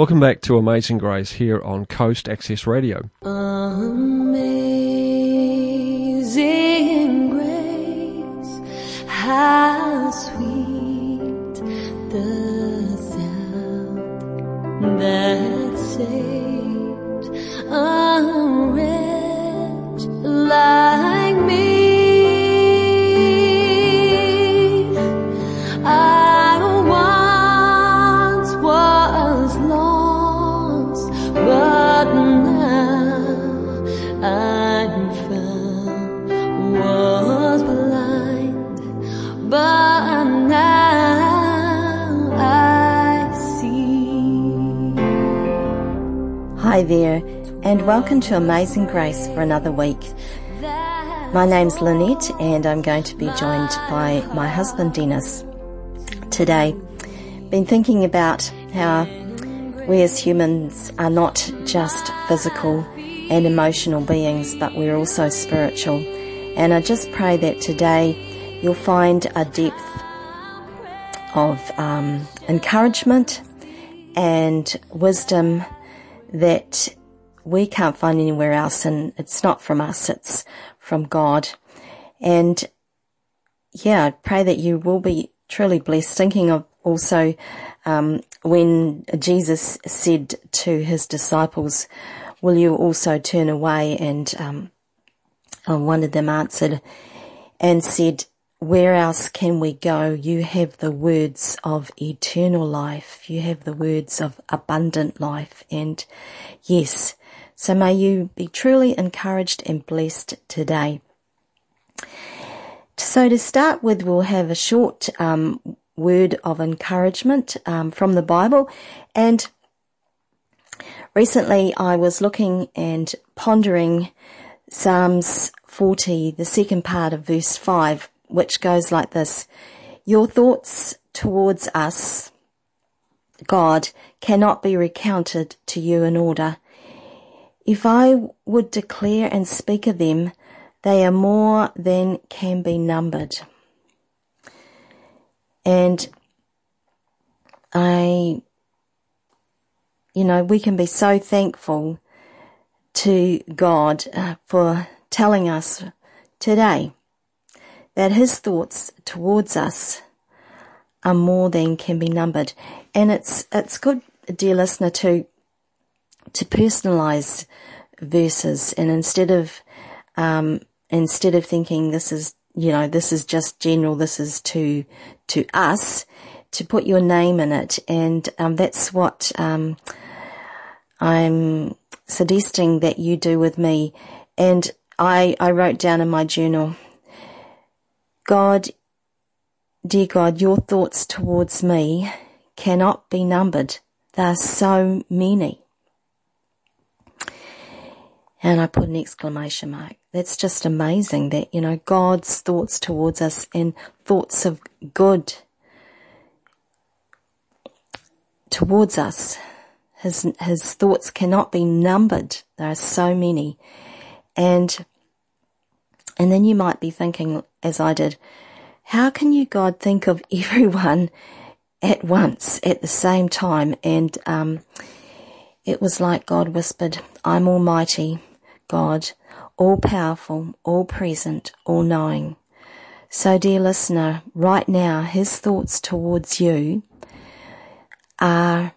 Welcome back to Amazing Grace here on Coast Access Radio. Amazing grace, how sweet the sound that and welcome to Amazing Grace for another week. My name's Lynette, and I'm going to be joined by my husband Dennis today. Been thinking about how we as humans are not just physical and emotional beings, but we're also spiritual. And I just pray that today you'll find a depth of um, encouragement and wisdom that we can't find anywhere else and it's not from us, it's from God. And yeah, I pray that you will be truly blessed. Thinking of also um, when Jesus said to his disciples, will you also turn away? And um, one of them answered and said, where else can we go? You have the words of eternal life. You have the words of abundant life. And yes, so may you be truly encouraged and blessed today. So to start with, we'll have a short um, word of encouragement um, from the Bible. And recently I was looking and pondering Psalms 40, the second part of verse 5 which goes like this. Your thoughts towards us, God, cannot be recounted to you in order. If I would declare and speak of them, they are more than can be numbered. And I, you know, we can be so thankful to God uh, for telling us today that his thoughts towards us are more than can be numbered. And it's, it's good, dear listener, to, to personalize verses and instead of, um, instead of thinking this is, you know, this is just general, this is to, to us, to put your name in it. And, um, that's what, um, I'm suggesting that you do with me. And I, I wrote down in my journal, God, dear God, your thoughts towards me cannot be numbered. There are so many. And I put an exclamation mark. That's just amazing that, you know, God's thoughts towards us and thoughts of good towards us. His, his thoughts cannot be numbered. There are so many. And, and then you might be thinking, as I did, how can you, God, think of everyone at once at the same time? And, um, it was like God whispered, I'm almighty, God, all powerful, all present, all knowing. So dear listener, right now, his thoughts towards you are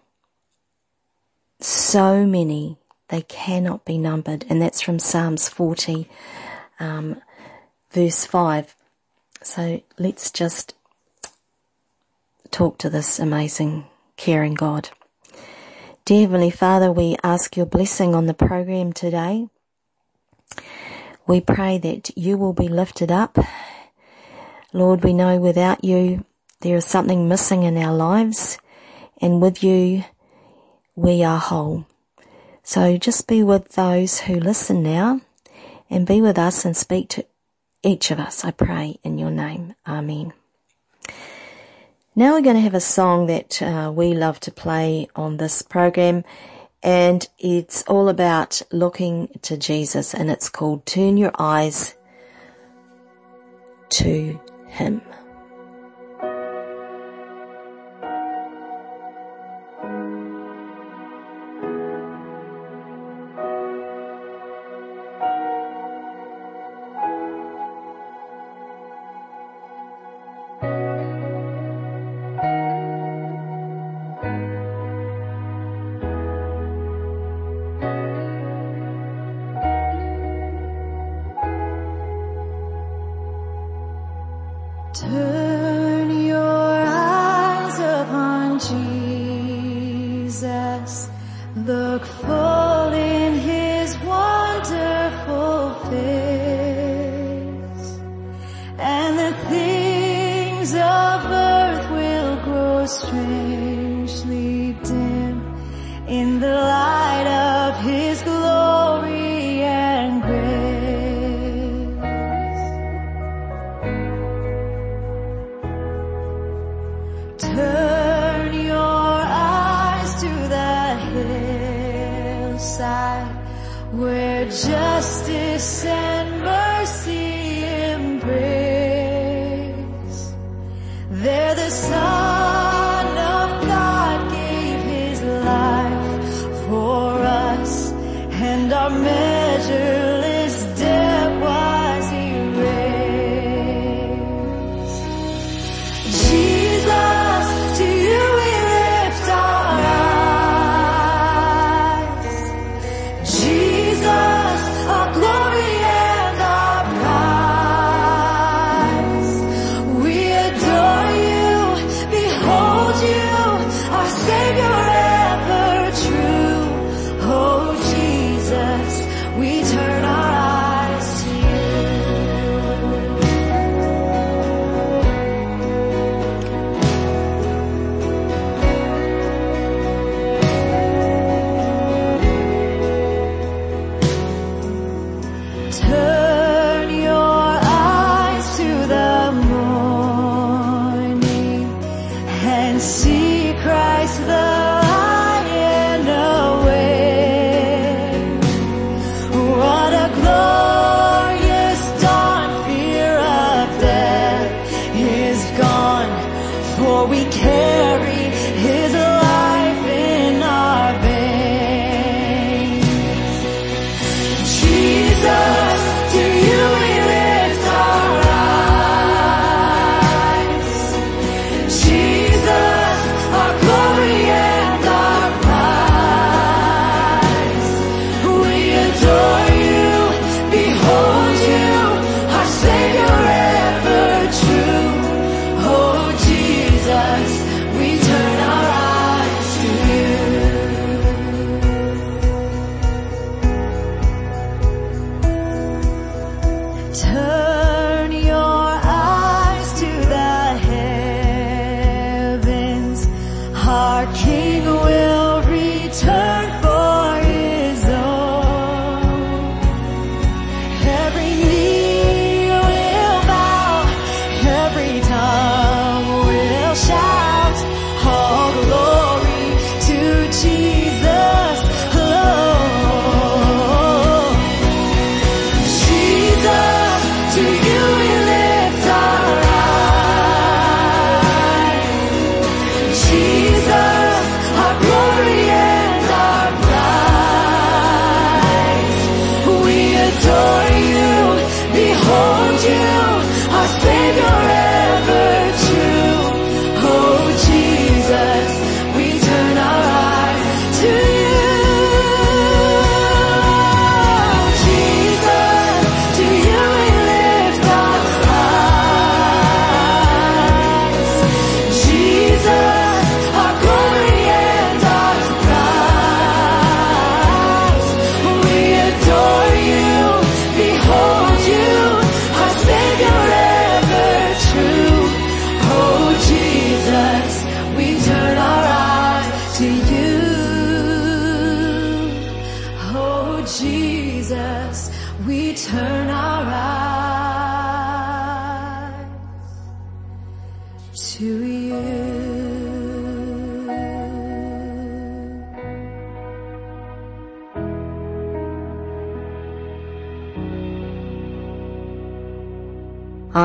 so many, they cannot be numbered. And that's from Psalms 40, um, verse 5. So let's just talk to this amazing, caring God. Dear Heavenly Father, we ask your blessing on the program today. We pray that you will be lifted up. Lord, we know without you there is something missing in our lives and with you we are whole. So just be with those who listen now and be with us and speak to each of us, I pray in your name. Amen. Now we're going to have a song that uh, we love to play on this program and it's all about looking to Jesus and it's called Turn Your Eyes to Him.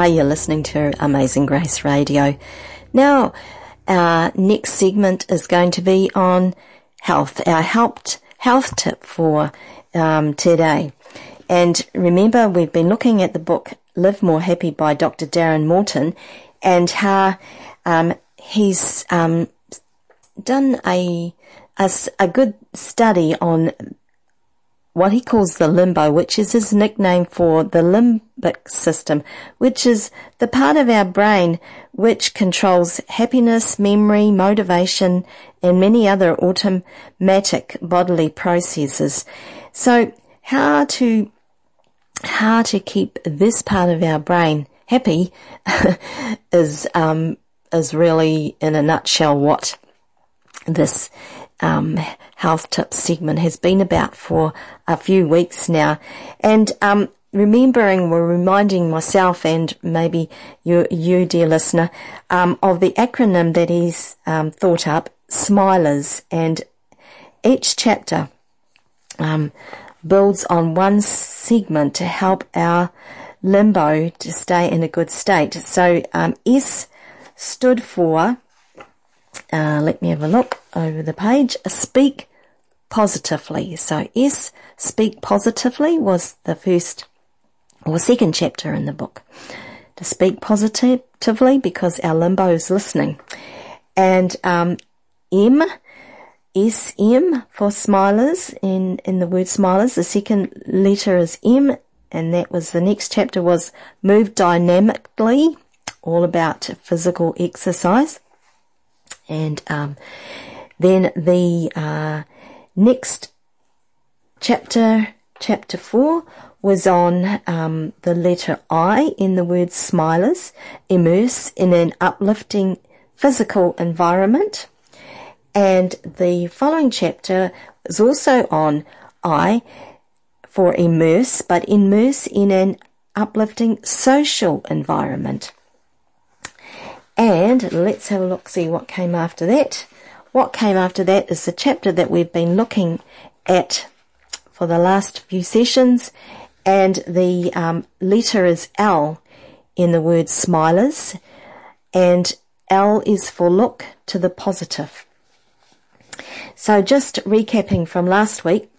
You're listening to Amazing Grace Radio. Now, our next segment is going to be on health, our helped health tip for um, today. And remember, we've been looking at the book Live More Happy by Dr. Darren Morton and how um, he's um, done a, a, a, good study on what he calls the limbo, which is his nickname for the limbic system, which is the part of our brain which controls happiness, memory, motivation, and many other automatic bodily processes. So how to, how to keep this part of our brain happy is, um, is really in a nutshell what this um, health tips segment has been about for a few weeks now. And um, remembering, we're reminding myself and maybe you, you dear listener, um, of the acronym that he's um, thought up, Smilers. And each chapter um, builds on one segment to help our limbo to stay in a good state. So um, S stood for uh, let me have a look over the page. Speak positively. So S, speak positively was the first or second chapter in the book. To speak positively because our limbo is listening. And um, M, SM for smilers in, in the word smilers. The second letter is M and that was the next chapter was move dynamically, all about physical exercise. And um, then the uh, next chapter, chapter four, was on um, the letter I in the word smilers, immerse in an uplifting physical environment. And the following chapter is also on I for immerse, but immerse in an uplifting social environment. And let's have a look, see what came after that. What came after that is the chapter that we've been looking at for the last few sessions, and the um, letter is L in the word smilers, and L is for look to the positive. So just recapping from last week,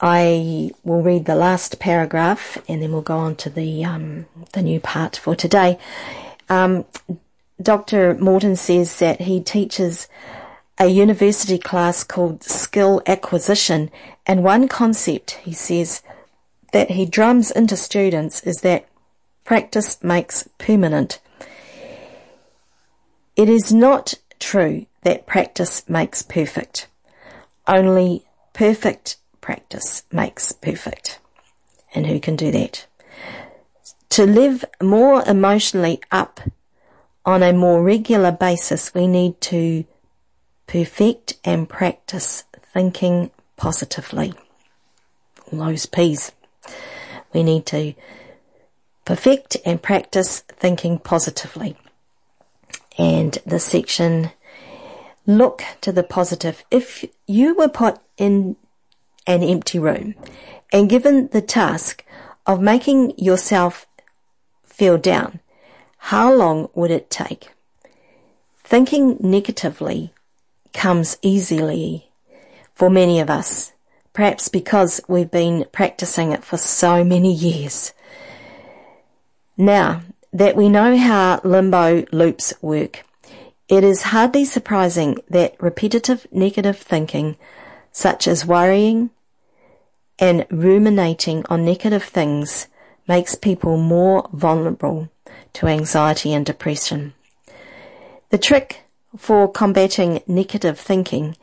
I will read the last paragraph and then we'll go on to the um, the new part for today. Um, Dr. Morton says that he teaches a university class called skill acquisition, and one concept he says that he drums into students is that practice makes permanent. It is not true that practice makes perfect. Only perfect practice makes perfect. And who can do that? To live more emotionally up on a more regular basis, we need to perfect and practice thinking positively. Those P's. We need to perfect and practice thinking positively. And the section, look to the positive. If you were put in an empty room and given the task of making yourself feel down, how long would it take? Thinking negatively comes easily for many of us, perhaps because we've been practicing it for so many years. Now that we know how limbo loops work, it is hardly surprising that repetitive negative thinking, such as worrying, and ruminating on negative things makes people more vulnerable to anxiety and depression. The trick for combating negative thinking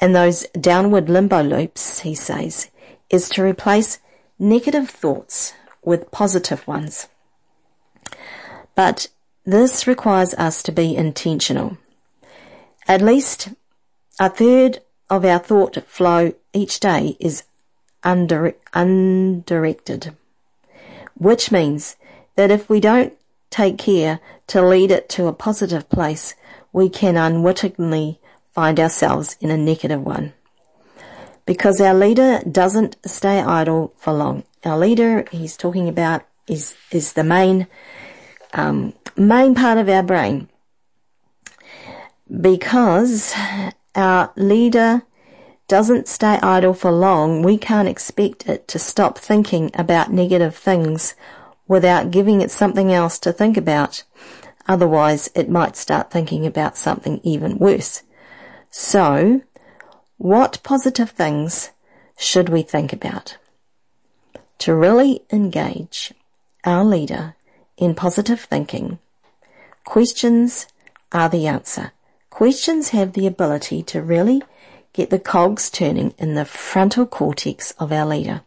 and those downward limbo loops, he says, is to replace negative thoughts with positive ones. But this requires us to be intentional. At least a third of our thought flow each day is undirected, which means that if we don't take care to lead it to a positive place, we can unwittingly find ourselves in a negative one. Because our leader doesn't stay idle for long. Our leader, he's talking about, is, is the main, um, main part of our brain. Because our leader doesn't stay idle for long, we can't expect it to stop thinking about negative things without giving it something else to think about. Otherwise, it might start thinking about something even worse. So, What positive things should we think about? To really engage our leader in positive thinking, questions are the answer. Questions have the ability to really get the cogs turning in the frontal cortex of our leader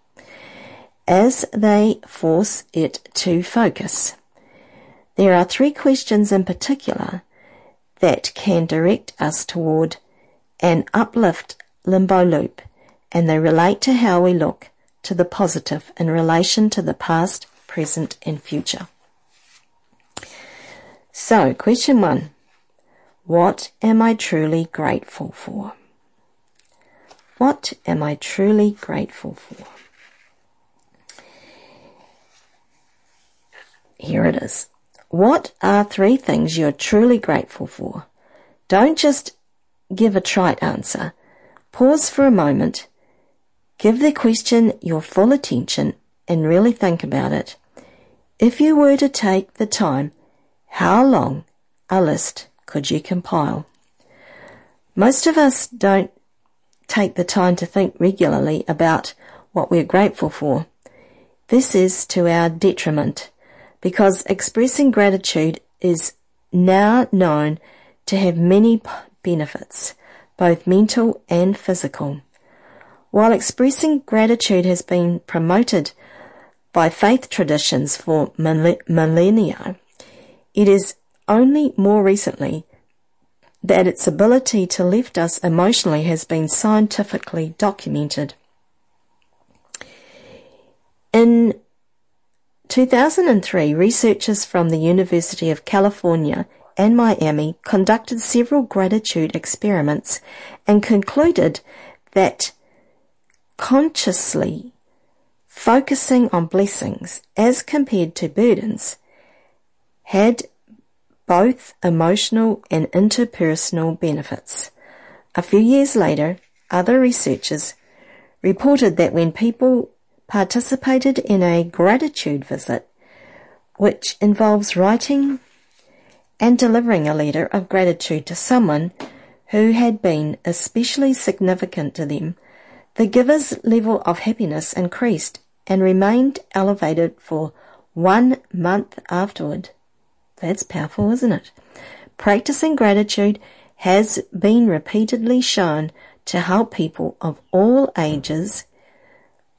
as they force it to focus. There are three questions in particular that can direct us toward an uplift limbo loop, and they relate to how we look to the positive in relation to the past, present, and future. So, question one. What am I truly grateful for? What am I truly grateful for? Here it is. What are three things you're truly grateful for? Don't just give a trite answer. Pause for a moment. Give the question your full attention and really think about it. If you were to take the time, how long a list could you compile? Most of us don't take the time to think regularly about what we're grateful for. This is to our detriment because expressing gratitude is now known to have many benefits, both mental and physical. While expressing gratitude has been promoted by faith traditions for millennia, it is only more recently that its ability to lift us emotionally has been scientifically documented. In 2003, researchers from the University of California and Miami conducted several gratitude experiments and concluded that consciously focusing on blessings as compared to burdens had both emotional and interpersonal benefits. A few years later, other researchers reported that when people participated in a gratitude visit, which involves writing and delivering a letter of gratitude to someone who had been especially significant to them, the giver's level of happiness increased and remained elevated for one month afterward. That's powerful, isn't it? Practicing gratitude has been repeatedly shown to help people of all ages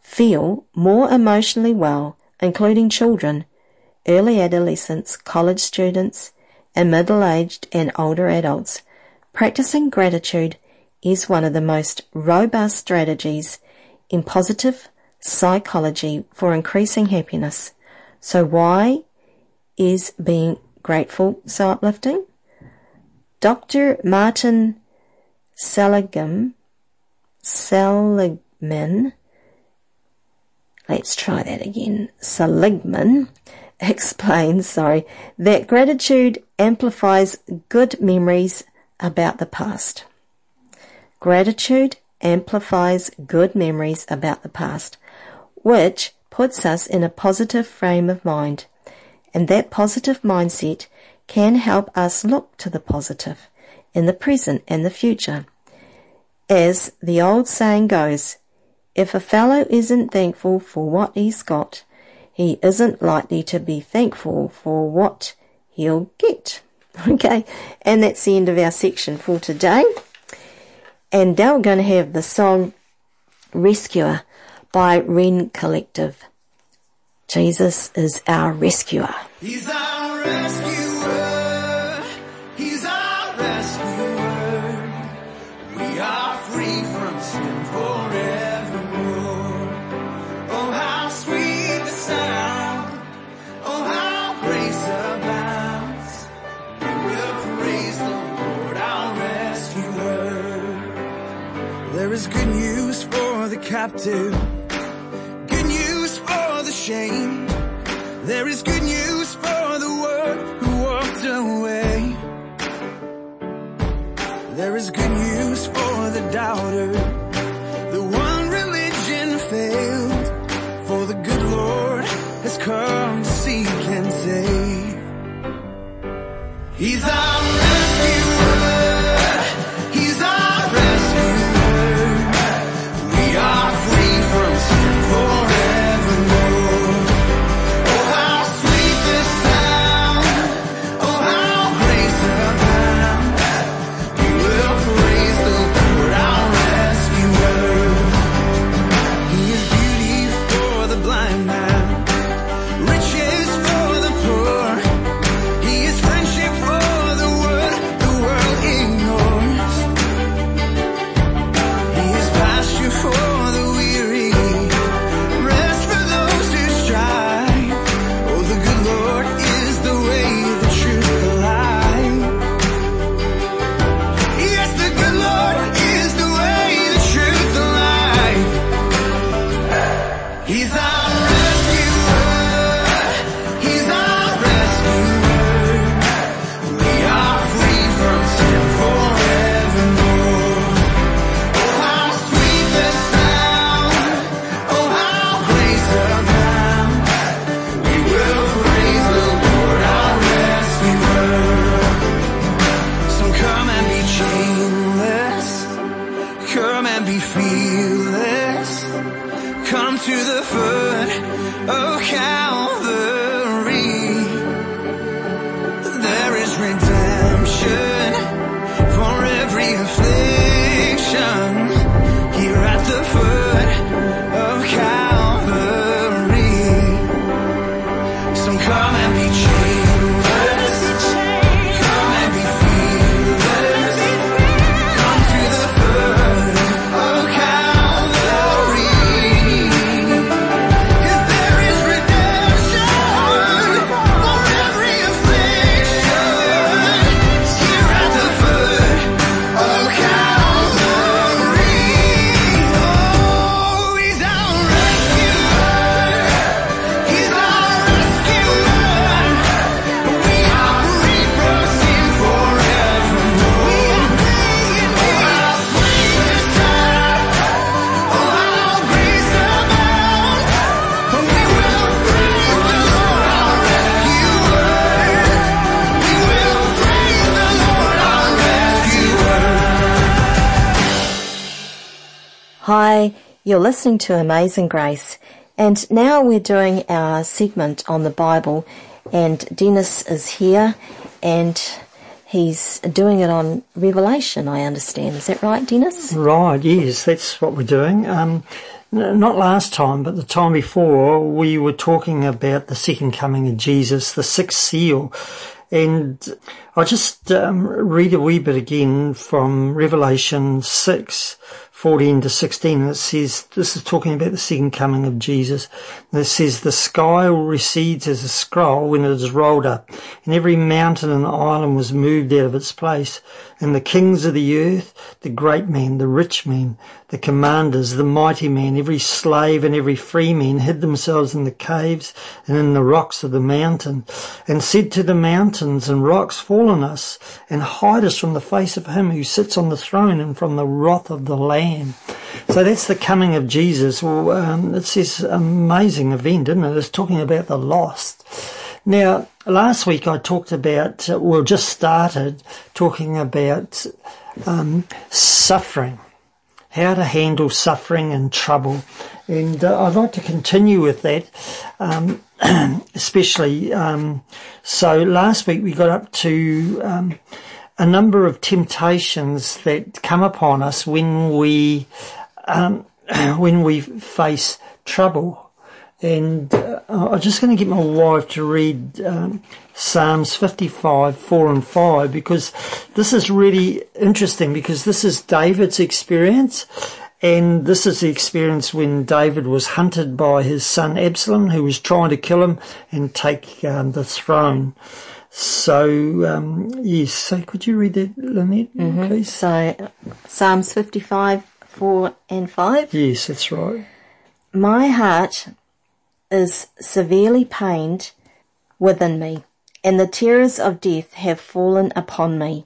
feel more emotionally well, including children, early adolescents, college students, and middle-aged and older adults. Practicing gratitude is one of the most robust strategies in positive psychology for increasing happiness. So why is being grateful so uplifting? Dr. Martin Seligman, Seligman Let's try that again. Seligman explains, sorry, that gratitude amplifies good memories about the past. Gratitude amplifies good memories about the past, which puts us in a positive frame of mind. And that positive mindset can help us look to the positive in the present and the future. As the old saying goes, if a fellow isn't thankful for what he's got, he isn't likely to be thankful for what he'll get. Okay, and that's the end of our section for today. And now we're going to have the song Rescuer by Rend Collective. Jesus is our rescuer. He's our rescuer. He's our rescuer. We are free from sin forevermore. Oh, how sweet the sound. Oh, how grace abounds. We will praise the Lord, our rescuer. There is good news for the captive. Shamed. There is good news for the world who walked away. There is good news for the doubter. The one religion failed. For the good Lord has come to seek and save. He's our you're listening to Amazing Grace, and now we're doing our segment on the Bible, and Dennis is here, and he's doing it on Revelation, I understand. Is that right, Dennis? Right, yes, that's what we're doing. Um, not last time, but the time before, we were talking about the second coming of Jesus, the sixth seal. And I'll just um, read a wee bit again from Revelation 6, 14 to 16. It says, this is talking about the second coming of Jesus. And it says, the sky recedes as a scroll when it is rolled up, and every mountain and island was moved out of its place. And the kings of the earth, the great men, the rich men, the commanders, the mighty men, every slave and every free man hid themselves in the caves and in the rocks of the mountain, and said to the mountains and rocks, fall on us, and hide us from the face of him who sits on the throne and from the wrath of the Lamb. So that's the coming of Jesus. Well, um, it's this amazing event, isn't it? It's talking about the lost. Now, last week I talked about, well, just started talking about um, suffering, how to handle suffering and trouble. And uh, I'd like to continue with that, um, especially. Um, so last week we got up to um, a number of temptations that come upon us when we um, when we face trouble. And uh, I'm just going to get my wife to read um, Psalms 55, 4 and 5 because this is really interesting because this is David's experience. And this is the experience when David was hunted by his son Absalom, who was trying to kill him and take um, the throne. So, um, yes, so could you read that, Lynette, please? So, Psalms 55, 4 and 5. Yes, that's right. My heart is severely pained within me, and the terrors of death have fallen upon me.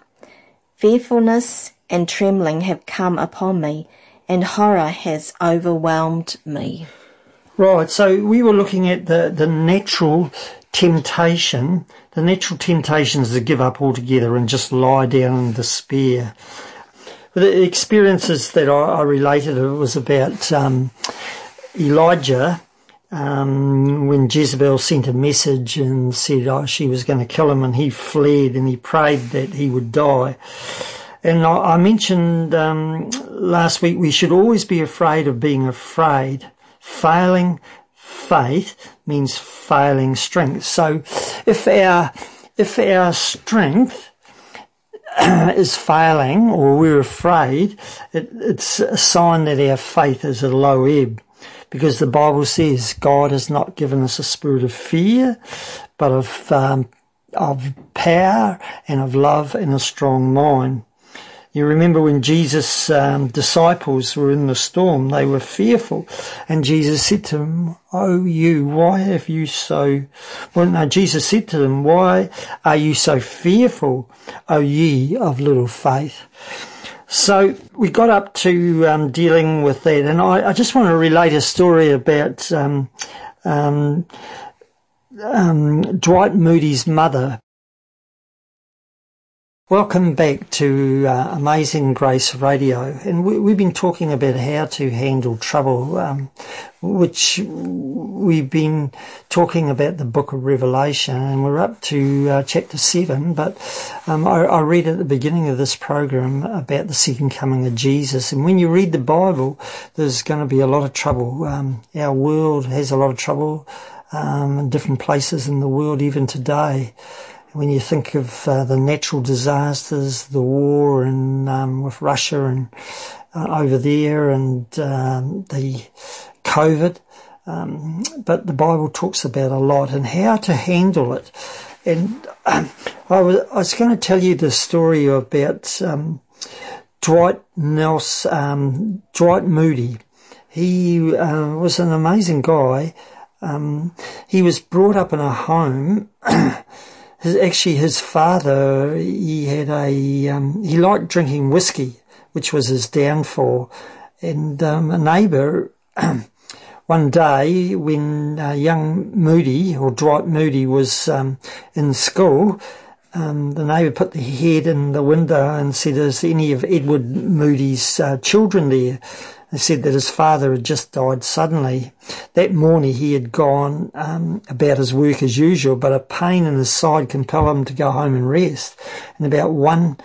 Fearfulness and trembling have come upon me, and horror has overwhelmed me. Right, so we were looking at the, the natural temptation. The natural temptation is to give up altogether and just lie down in despair. But the experiences that I, I related it was about um, Elijah um, when Jezebel sent a message and said oh, she was going to kill him, and he fled and he prayed that he would die. And I, mentioned um, last week we should always be afraid of being afraid. Failing faith means failing strength. So if our if our strength is failing or we're afraid, it, it's a sign that our faith is at a low ebb. Because the Bible says God has not given us a spirit of fear, but of um, of power and of love and a strong mind. You remember when Jesus' um, disciples were in the storm, they were fearful. And Jesus said to them, Oh, you, why have you so, well, no, Jesus said to them, why are you so fearful, O ye of little faith? So we got up to um, dealing with that, and I, I, just want to relate a story about um, um, um Dwight Moody's mother. Welcome back to uh, Amazing Grace Radio, and we, have been talking about how to handle trouble, um, which we've been talking about the Book of Revelation, and we're up to uh, chapter seven. But um, I, I, read at the beginning of this program about the second coming of Jesus, and when you read the Bible, there's going to be a lot of trouble. Um, our world has a lot of trouble um, in different places in the world, even today when you think of uh, the natural disasters, the war and um, with Russia and uh, over there, and um, the COVID. Um, but the Bible talks about a lot and how to handle it. And um, I, was, I was going to tell you the story about um, Dwight Nelson, um, Dwight Moody. He uh, was an amazing guy. he was brought up in a home. his, actually his father, he had a, um, he liked drinking whiskey, which was his downfall. And um, a neighbour, one day when uh, young Moody, or Dwight Moody, was um, in school, um, the neighbour put the head in the window and said, is any of Edward Moody's uh, children there? He said that his father had just died suddenly. That morning he had gone um, about his work as usual, but a pain in his side compelled him to go home and rest. And about 1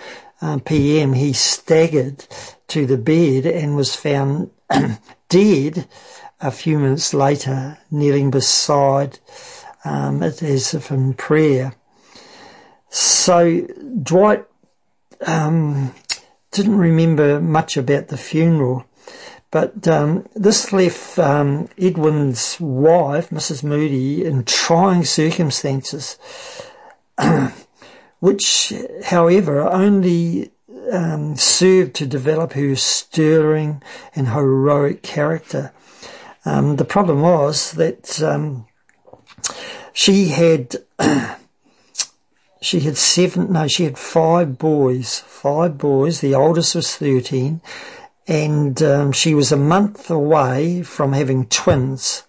uh, p.m. he staggered to the bed and was found dead a few minutes later, kneeling beside um, it as if in prayer. So Dwight um, didn't remember much about the funeral. But um, this left um, Edwin's wife, Mrs. Moody, in trying circumstances, which, however, only um, served to develop her stirring and heroic character. Um, the problem was that um, she had she had seven no she had five boys five boys the oldest was 13 and um, she was a month away from having twins.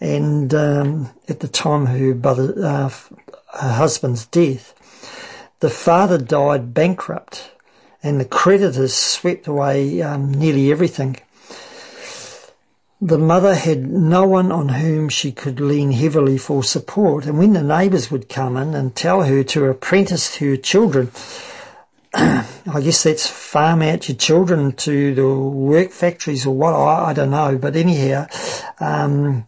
And um, at the time of her, brother, uh, her husband's death, the father died bankrupt, and the creditors swept away um, nearly everything. The mother had no one on whom she could lean heavily for support, and when the neighbours would come in and tell her to apprentice her children, I guess that's farm out your children to the work factories or what, I, I don't know. But anyhow, um,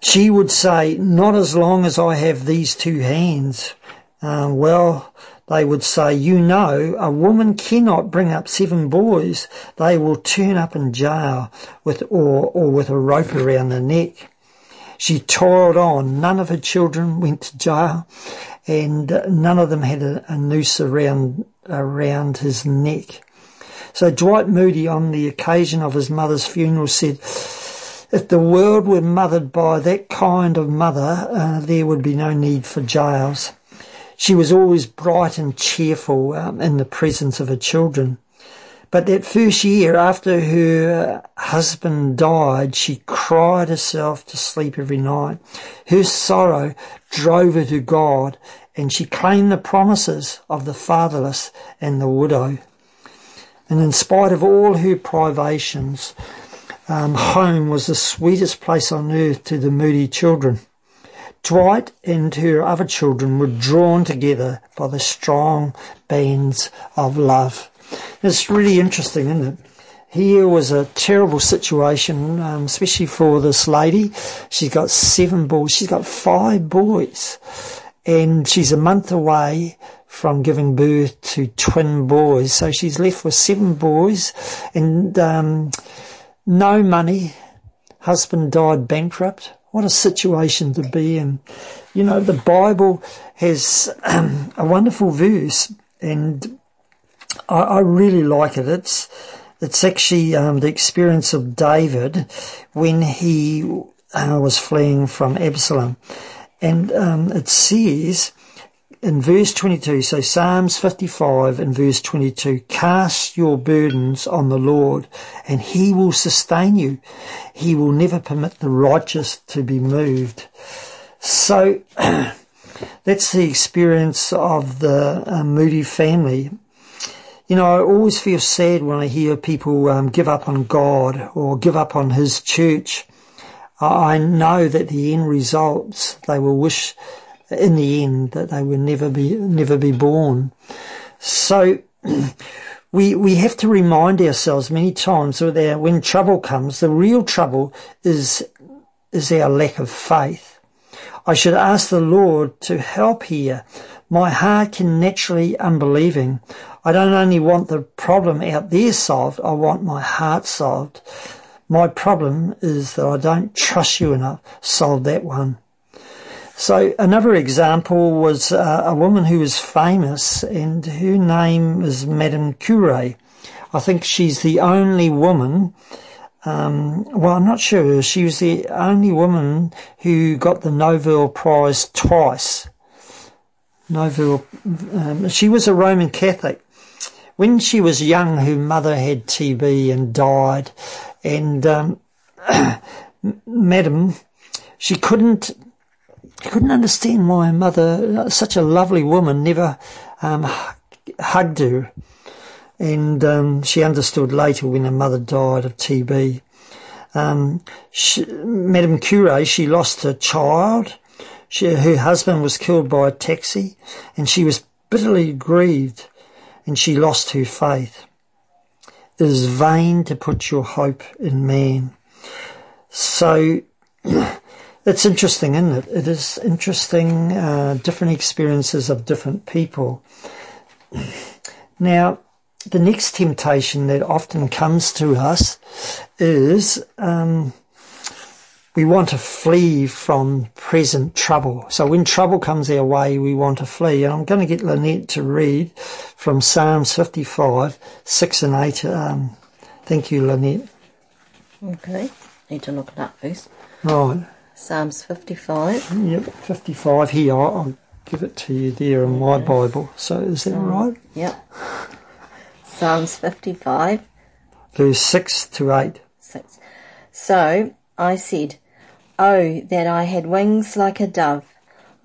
she would say, not as long as I have these two hands. Um, well, they would say, you know, a woman cannot bring up seven boys. They will turn up in jail with, or, or with a rope around the neck. She toiled on. None of her children went to jail and none of them had a, a noose around around his neck. So Dwight Moody, on the occasion of his mother's funeral, said, if the world were mothered by that kind of mother, uh, there would be no need for jails. She was always bright and cheerful um, in the presence of her children. But that first year after her husband died, she cried herself to sleep every night. Her sorrow drove her to God and she claimed the promises of the fatherless and the widow. And in spite of all her privations, um, home was the sweetest place on earth to the moody children. Dwight and her other children were drawn together by the strong bands of love. It's really interesting, isn't it? Here was a terrible situation, um, especially for this lady. She's got seven boys. She's got five boys and she's a month away from giving birth to twin boys. So she's left with seven boys and um, no money. Husband died bankrupt. What a situation to be in. You know, the Bible has um, a wonderful verse, and I, I, really like it. It's it's actually um, the experience of David when he uh, was fleeing from Absalom. And um, it says in verse 22, so Psalms 55 and verse 22, cast your burdens on the Lord and he will sustain you. He will never permit the righteous to be moved. So that's the experience of the uh, Moody family. You know, I always feel sad when I hear people um, give up on God or give up on His church. I know that the end results they will wish in the end that they will never be never be born. So we we have to remind ourselves many times that when trouble comes, the real trouble is is our lack of faith. I should ask the Lord to help here. My heart can naturally unbelieving. I don't only want the problem out there solved, I want my heart solved. My problem is that I don't trust you enough. Solve that one. So another example was uh, a woman who was famous and her name is Madame Curie. I think she's the only woman, um, well, I'm not sure. She was the only woman who got the Nobel Prize twice. Nobel, um, she was a Roman Catholic. When she was young, her mother had TB and died, and um, Madam, she couldn't couldn't understand why her mother, such a lovely woman, never um, hugged her. And um, she understood later when her mother died of TB. Um, she, Madame Curie, she lost her child. She, her husband was killed by a taxi, and she was bitterly grieved, and she lost her faith. It is vain to put your hope in man. So It's interesting, isn't it? It is interesting, uh, different experiences of different people. Now, the next temptation that often comes to us is um, we want to flee from present trouble. So when trouble comes our way, we want to flee. And I'm going to get Lynette to read from Psalms 55, 6 and 8. Um, thank you, Lynette. Okay, need to look it up first. Right. Psalms 55. Yep, 55 here. I'll, I'll give it to you there in my Bible. So is that right? Yep. Psalms 55. Verse 6 to 8. 6. So I said, Oh, that I had wings like a dove.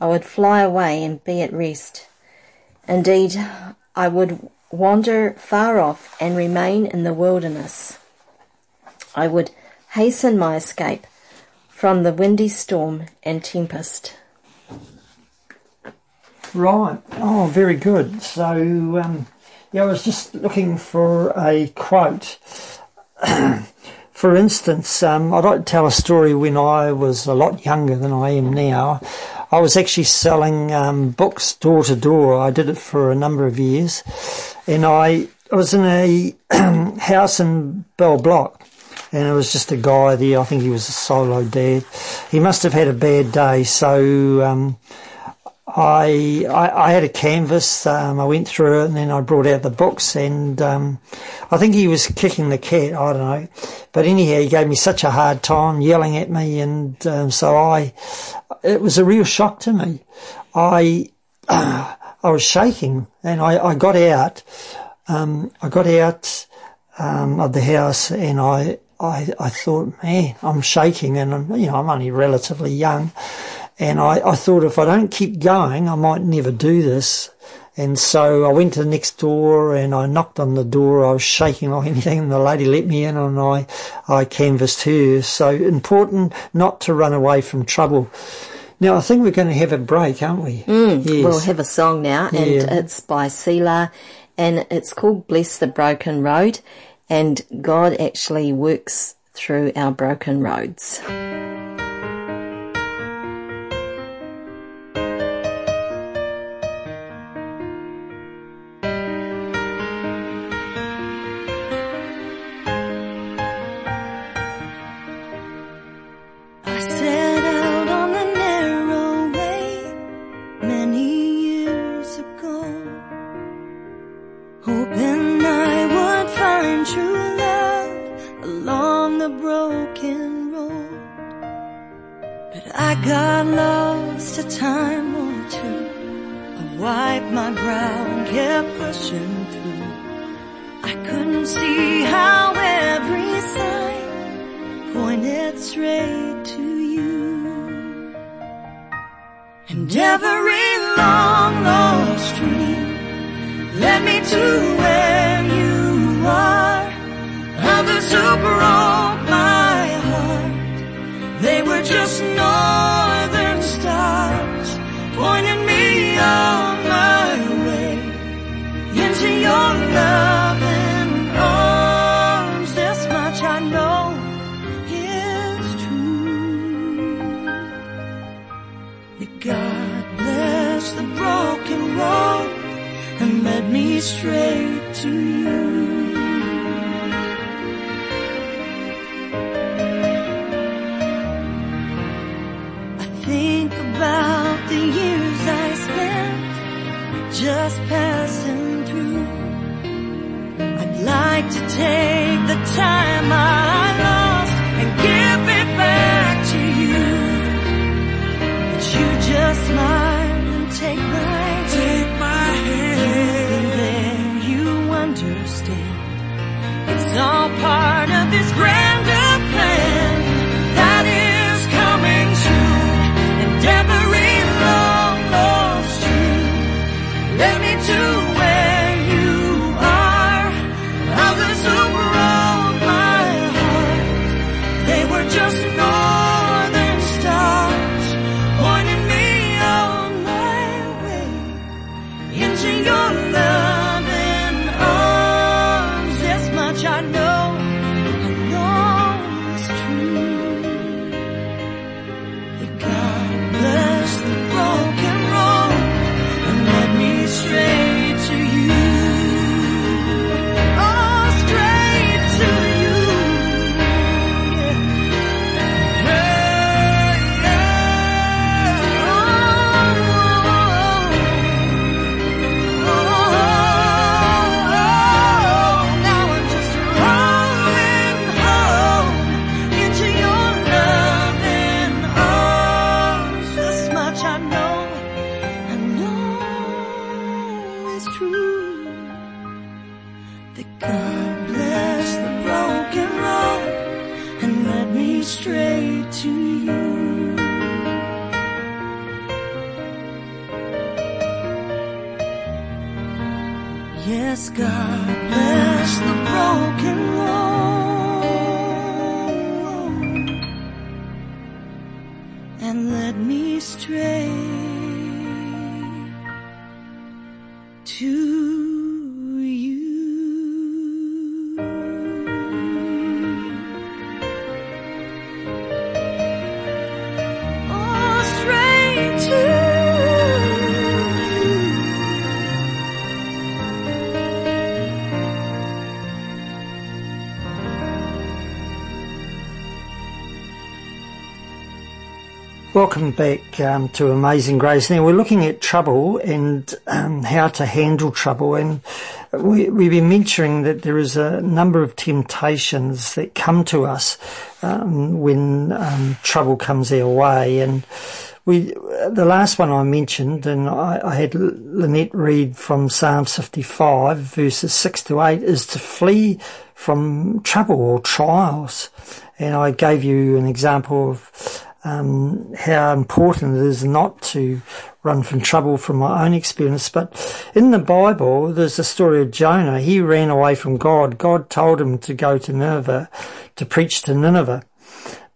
I would fly away and be at rest. Indeed, I would wander far off and remain in the wilderness. I would hasten my escape from the windy storm and tempest. Right. Oh, very good. So, um, yeah, I was just looking for a quote. for instance, um, I'd like to tell a story when I was a lot younger than I am now. I was actually selling um, books door to door. I did it for a number of years, and I, I was in a house in Bell Block, and it was just a guy there. I think he was a solo dad. He must have had a bad day, so um, I, I, I had a canvas. Um, I went through it, and then I brought out the books, and um, I think he was kicking the cat. I don't know, but anyhow, he gave me such a hard time, yelling at me, and um, so I. It was a real shock to me. I uh, I was shaking, and I, I got out. Um, I got out um, of the house, and I I, I thought, man, I'm shaking and I'm, you know, I'm only relatively young. And I, I thought if I don't keep going, I might never do this. And so I went to the next door and I knocked on the door. I was shaking like anything and the lady let me in and I, I canvassed her. So important not to run away from trouble. Now I think we're going to have a break, aren't we? Mm, yes. We'll have a song now and yeah. it's by Selah and it's called Bless the Broken Road and God actually works through our broken roads. Into your loving arms. This much I know is true. That God bless the broken road and led me straight to you. I think about the years I spent just passing take the time I lost and give it back to you. But you just smile and take my take my hand. and Then you understand. It's all part of this grander Welcome back um, to Amazing Grace. Now we're looking at trouble and um, how to handle trouble, and we, we've been mentioning that there is a number of temptations that come to us um, when um, trouble comes our way, and we the last one I mentioned, and I, I had Lynette read from Psalm 55 verses six to eight, is to flee from trouble or trials, and I gave you an example of um, how important it is not to run from trouble from my own experience. But in the Bible, there's a story of Jonah. He ran away from God. God told him to go to Nineveh to preach to Nineveh.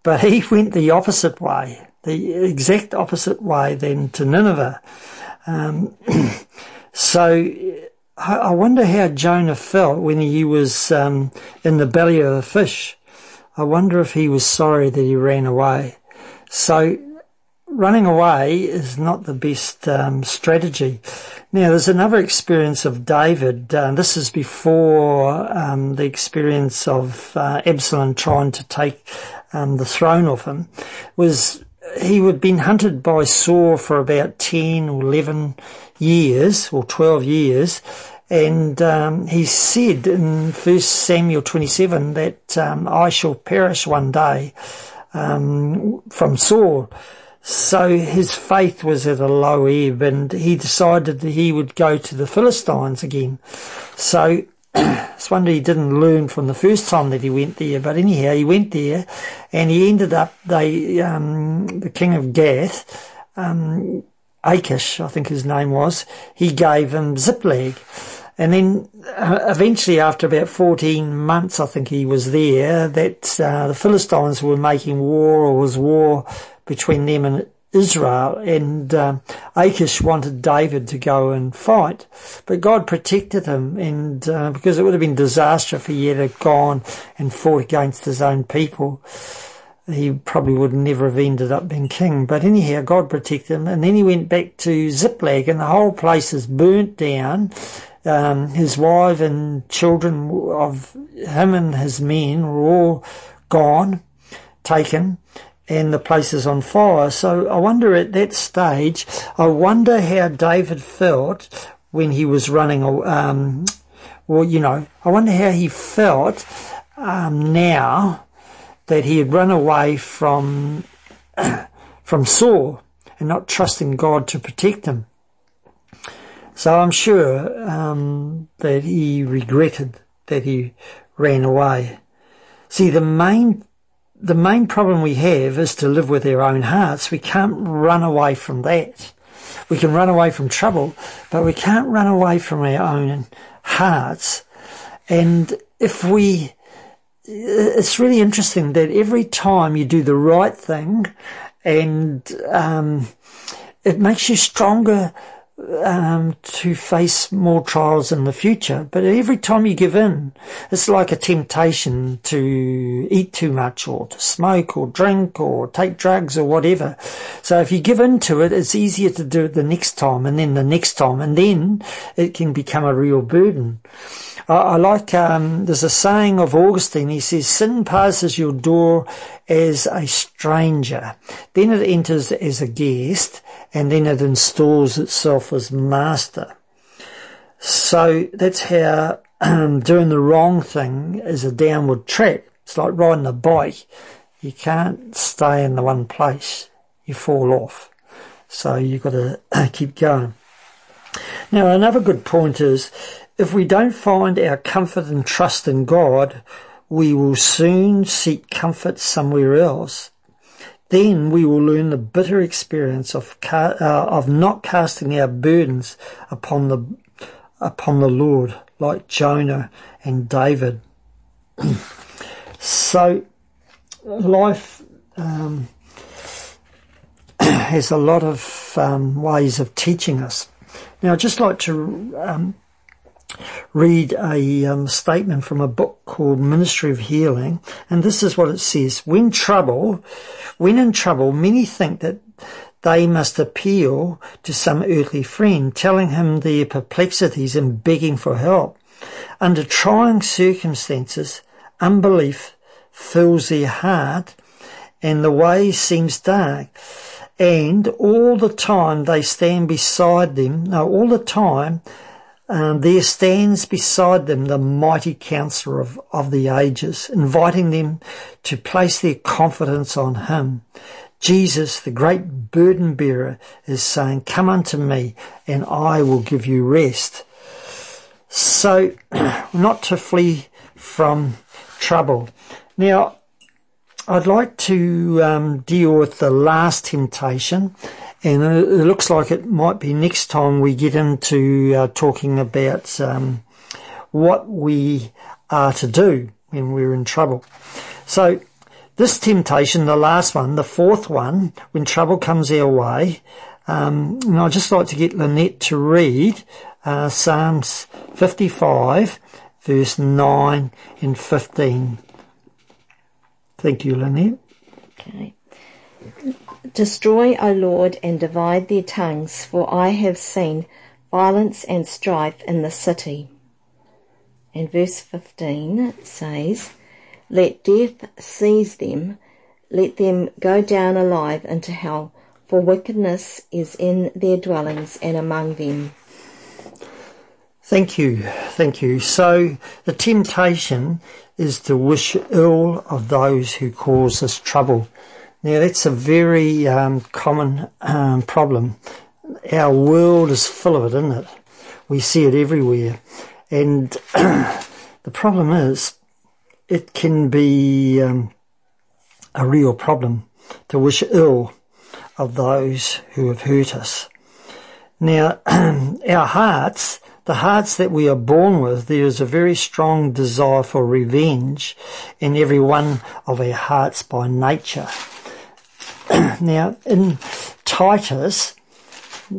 But he went the opposite way, the exact opposite way than to Nineveh. Um, so I wonder how Jonah felt when he was um, in the belly of the fish. I wonder if he was sorry that he ran away. So running away is not the best um, strategy. Now, there's another experience of David. Uh, this is before um, the experience of uh, Absalom trying to take um, the throne off him. Was he had been hunted by Saul for about 10 or 11 years or 12 years. And um, he said in 1 Samuel 27 that um, I shall perish one day um, from Saul. So his faith was at a low ebb and he decided that he would go to the Philistines again. So it's wonder he didn't learn from the first time that he went there, but anyhow, he went there and he ended up, they, um, the king of Gath, um, Achish, I think his name was, he gave him Ziklag. And then uh, eventually, after about 14 months, I think he was there, that uh, the Philistines were making war or was war between them and Israel. And um, Achish wanted David to go and fight. But God protected him. And uh, because it would have been disaster if he had gone and fought against his own people he probably would never have ended up being king. But anyhow, God protected him. And then he went back to Ziklag, and the whole place is burnt down. Um, his wife and children of him and his men were all gone, taken, and the place is on fire. So I wonder at that stage, I wonder how David felt when he was running, um, well, you know, I wonder how he felt um, now that he had run away from from Saul and not trusting God to protect him. So I'm sure um, that he regretted that he ran away. See, the main the main problem we have is to live with our own hearts. We can't run away from that. We can run away from trouble, but we can't run away from our own hearts. And if we it's really interesting that every time you do the right thing and um, it makes you stronger um, to face more trials in the future. But every time you give in, it's like a temptation to eat too much or to smoke or drink or take drugs or whatever. So if you give in to it, it's easier to do it the next time and then the next time and then it can become a real burden. I, I like, um, there's a saying of Augustine. He says, sin passes your door as a stranger. Then it enters as a guest and then it installs itself as master. So that's how um, doing the wrong thing is a downward track. It's like riding a bike. You can't stay in the one place. You fall off. So you've got to keep going. Now another good point is if we don't find our comfort and trust in God, we will soon seek comfort somewhere else. Then we will learn the bitter experience of uh, of not casting our burdens upon the upon the Lord, like Jonah and David. so, life um, has a lot of um, ways of teaching us. Now, I'd just like to um, read a um, statement from a book called Ministry of Healing, and this is what it says. When trouble, when in trouble, many think that they must appeal to some earthly friend, telling him their perplexities and begging for help. Under trying circumstances, unbelief fills their heart and the way seems dark. And all the time they stand beside them, no, all the time um, there stands beside them the mighty counselor of, of the ages, inviting them to place their confidence on him. Jesus, the great burden bearer, is saying, come unto me and I will give you rest. So, not to flee from trouble. Now, I'd like to um, deal with the last temptation, and it looks like it might be next time we get into uh, talking about um, what we are to do when we're in trouble. So this temptation, the last one, the fourth one, when trouble comes our way, um, and I'd just like to get Lynette to read uh, Psalms 55, verse 9 and 15. Thank you, Lynette. Okay. Destroy, O Lord, and divide their tongues, for I have seen violence and strife in the city. And verse 15 says, Let death seize them, let them go down alive into hell, for wickedness is in their dwellings and among them. Thank you, thank you. So the temptation is to wish ill of those who cause us trouble. Now that's a very um, common um, problem. Our world is full of it, isn't it? We see it everywhere. And the problem is, it can be um, a real problem to wish ill of those who have hurt us. Now, our hearts, the hearts that we are born with, there is a very strong desire for revenge in every one of our hearts by nature. now, in Titus,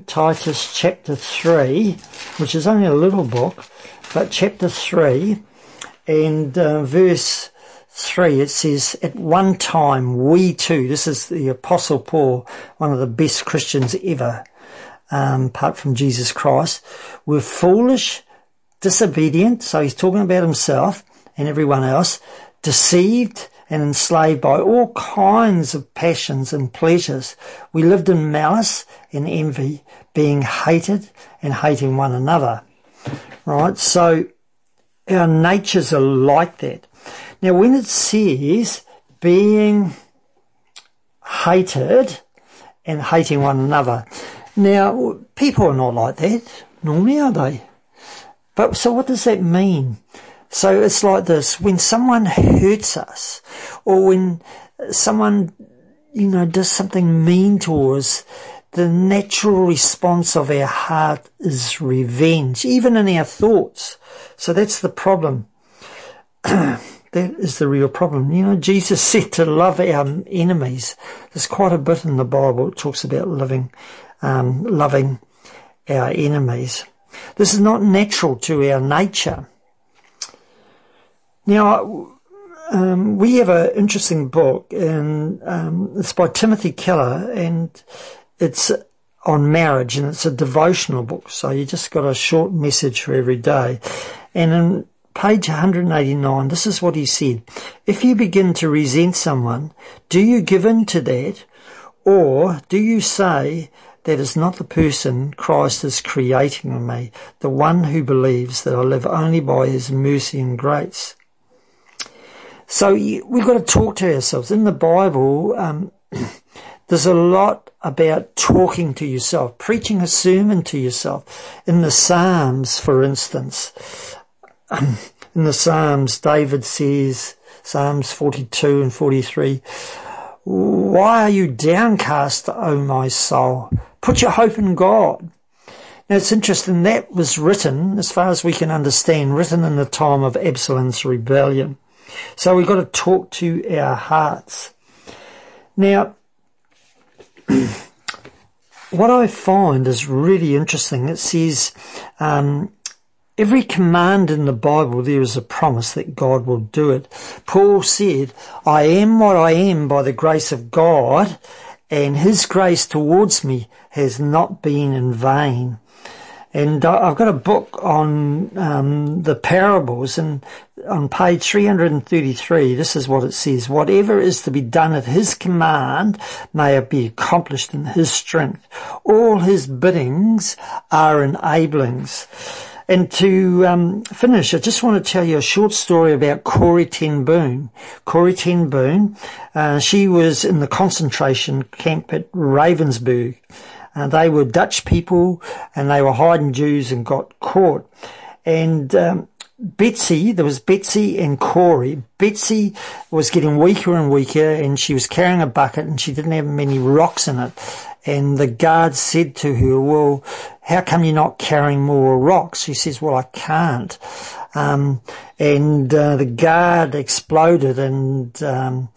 Titus chapter 3, which is only a little book, but chapter 3 and uh, verse 3, it says, At one time we too, this is the Apostle Paul, one of the best Christians ever, um, apart from Jesus Christ, were foolish, disobedient, so he's talking about himself and everyone else, deceived and enslaved by all kinds of passions and pleasures. We lived in malice and envy, being hated and hating one another. Right? So our natures are like that. Now when it says being hated and hating one another, now people are not like that normally, are they? But so what does that mean? So it's like this, when someone hurts us or when someone, you know, does something mean to us, the natural response of our heart is revenge, even in our thoughts. So that's the problem. that is the real problem. You know, Jesus said to love our enemies. There's quite a bit in the Bible. It talks about living, um, loving our enemies. This is not natural to our nature. Now, um, we have an interesting book, and um, it's by Timothy Keller, and it's on marriage, and it's a devotional book. So you just got a short message for every day. And in page 189, this is what he said: If you begin to resent someone, do you give in to that, or do you say? That is not the person Christ is creating in me, the one who believes that I live only by his mercy and grace. So we've got to talk to ourselves. In the Bible, um, there's a lot about talking to yourself, preaching a sermon to yourself. In the Psalms, for instance, um, in the Psalms, David says, Psalms 42 and 43, why are you downcast, O my soul? Put your hope in God. Now it's interesting, that was written, as far as we can understand, written in the time of Absalom's rebellion. So we've got to talk to our hearts. Now, what I find is really interesting. It says, um, every command in the Bible, there is a promise that God will do it. Paul said, I am what I am by the grace of God, and his grace towards me has not been in vain. And I've got a book on um, the parables, and on page 333, this is what it says. Whatever is to be done at his command may it be accomplished in his strength. All his biddings are enablings. And to um, finish, I just want to tell you a short story about Corrie ten Boom. Corrie ten Boom, uh, she was in the concentration camp at Ravensbrück. Uh, they were Dutch people and they were hiding Jews and got caught. And um, Betsy, there was Betsy and Corrie. Betsy was getting weaker and weaker and she was carrying a bucket and she didn't have many rocks in it. And the guard said to her, well, how come you're not carrying more rocks? She says, well, I can't. Um, and uh, the guard exploded and um,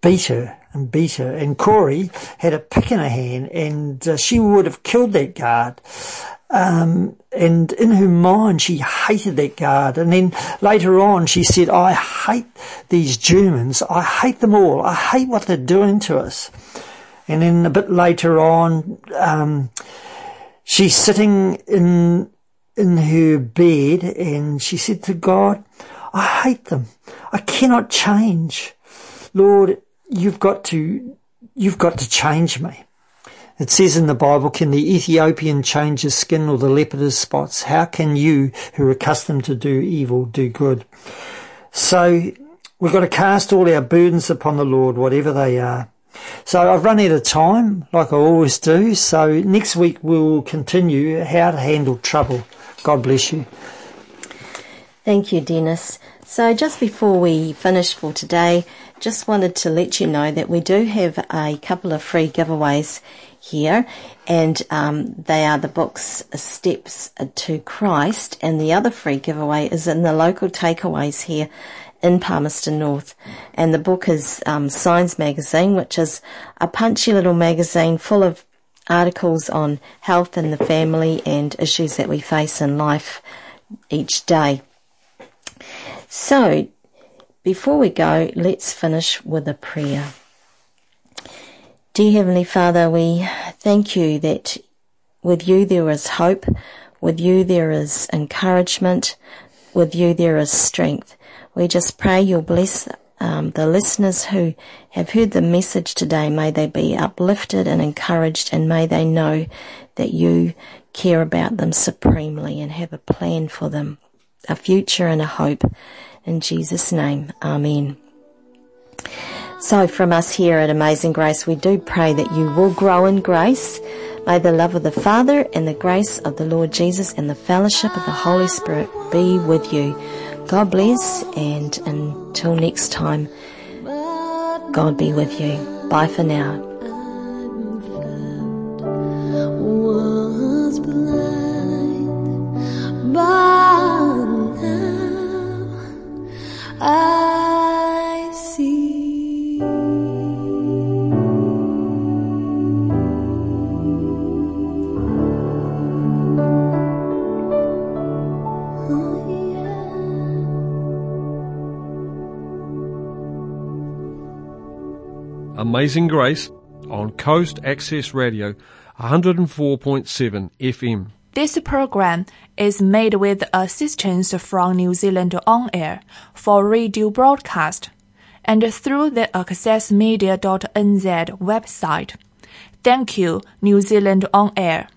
beat her and beat her. And Corrie had a pick in her hand and uh, she would have killed that guard. Um, and in her mind, she hated that guard. And then later on, she said, I hate these Germans. I hate them all. I hate what they're doing to us. And then a bit later on, um, she's sitting in, in her bed and she said to God, I hate them. I cannot change. Lord, you've got to, you've got to change me. It says in the Bible, can the Ethiopian change his skin or the leopard his spots? How can you, who are accustomed to do evil, do good? So we've got to cast all our burdens upon the Lord, whatever they are. So I've run out of time, like I always do. So next week we'll continue how to handle trouble. God bless you. Thank you, Dennis. So just before we finish for today, just wanted to let you know that we do have a couple of free giveaways here, and um, they are the books Steps to Christ, and the other free giveaway is in the local takeaways here in Palmerston North. And the book is um, Signs Magazine, which is a punchy little magazine full of articles on health and the family and issues that we face in life each day. So, before we go, let's finish with a prayer. Dear Heavenly Father, we thank you that with you there is hope, with you there is encouragement, with you there is strength. We just pray you'll bless um, the listeners who have heard the message today. May they be uplifted and encouraged, and may they know that you care about them supremely and have a plan for them, a future and a hope. In Jesus' name, Amen. So from us here at Amazing Grace, we do pray that you will grow in grace. May the love of the Father and the grace of the Lord Jesus and the fellowship of the Holy Spirit be with you. God bless and until next time, God be with you. Bye for now. Amazing Grace on Coast Access Radio 104.7 FM. This program is made with assistance from New Zealand On Air for radio broadcast and through the accessmedia.nz website. Thank you, New Zealand On Air.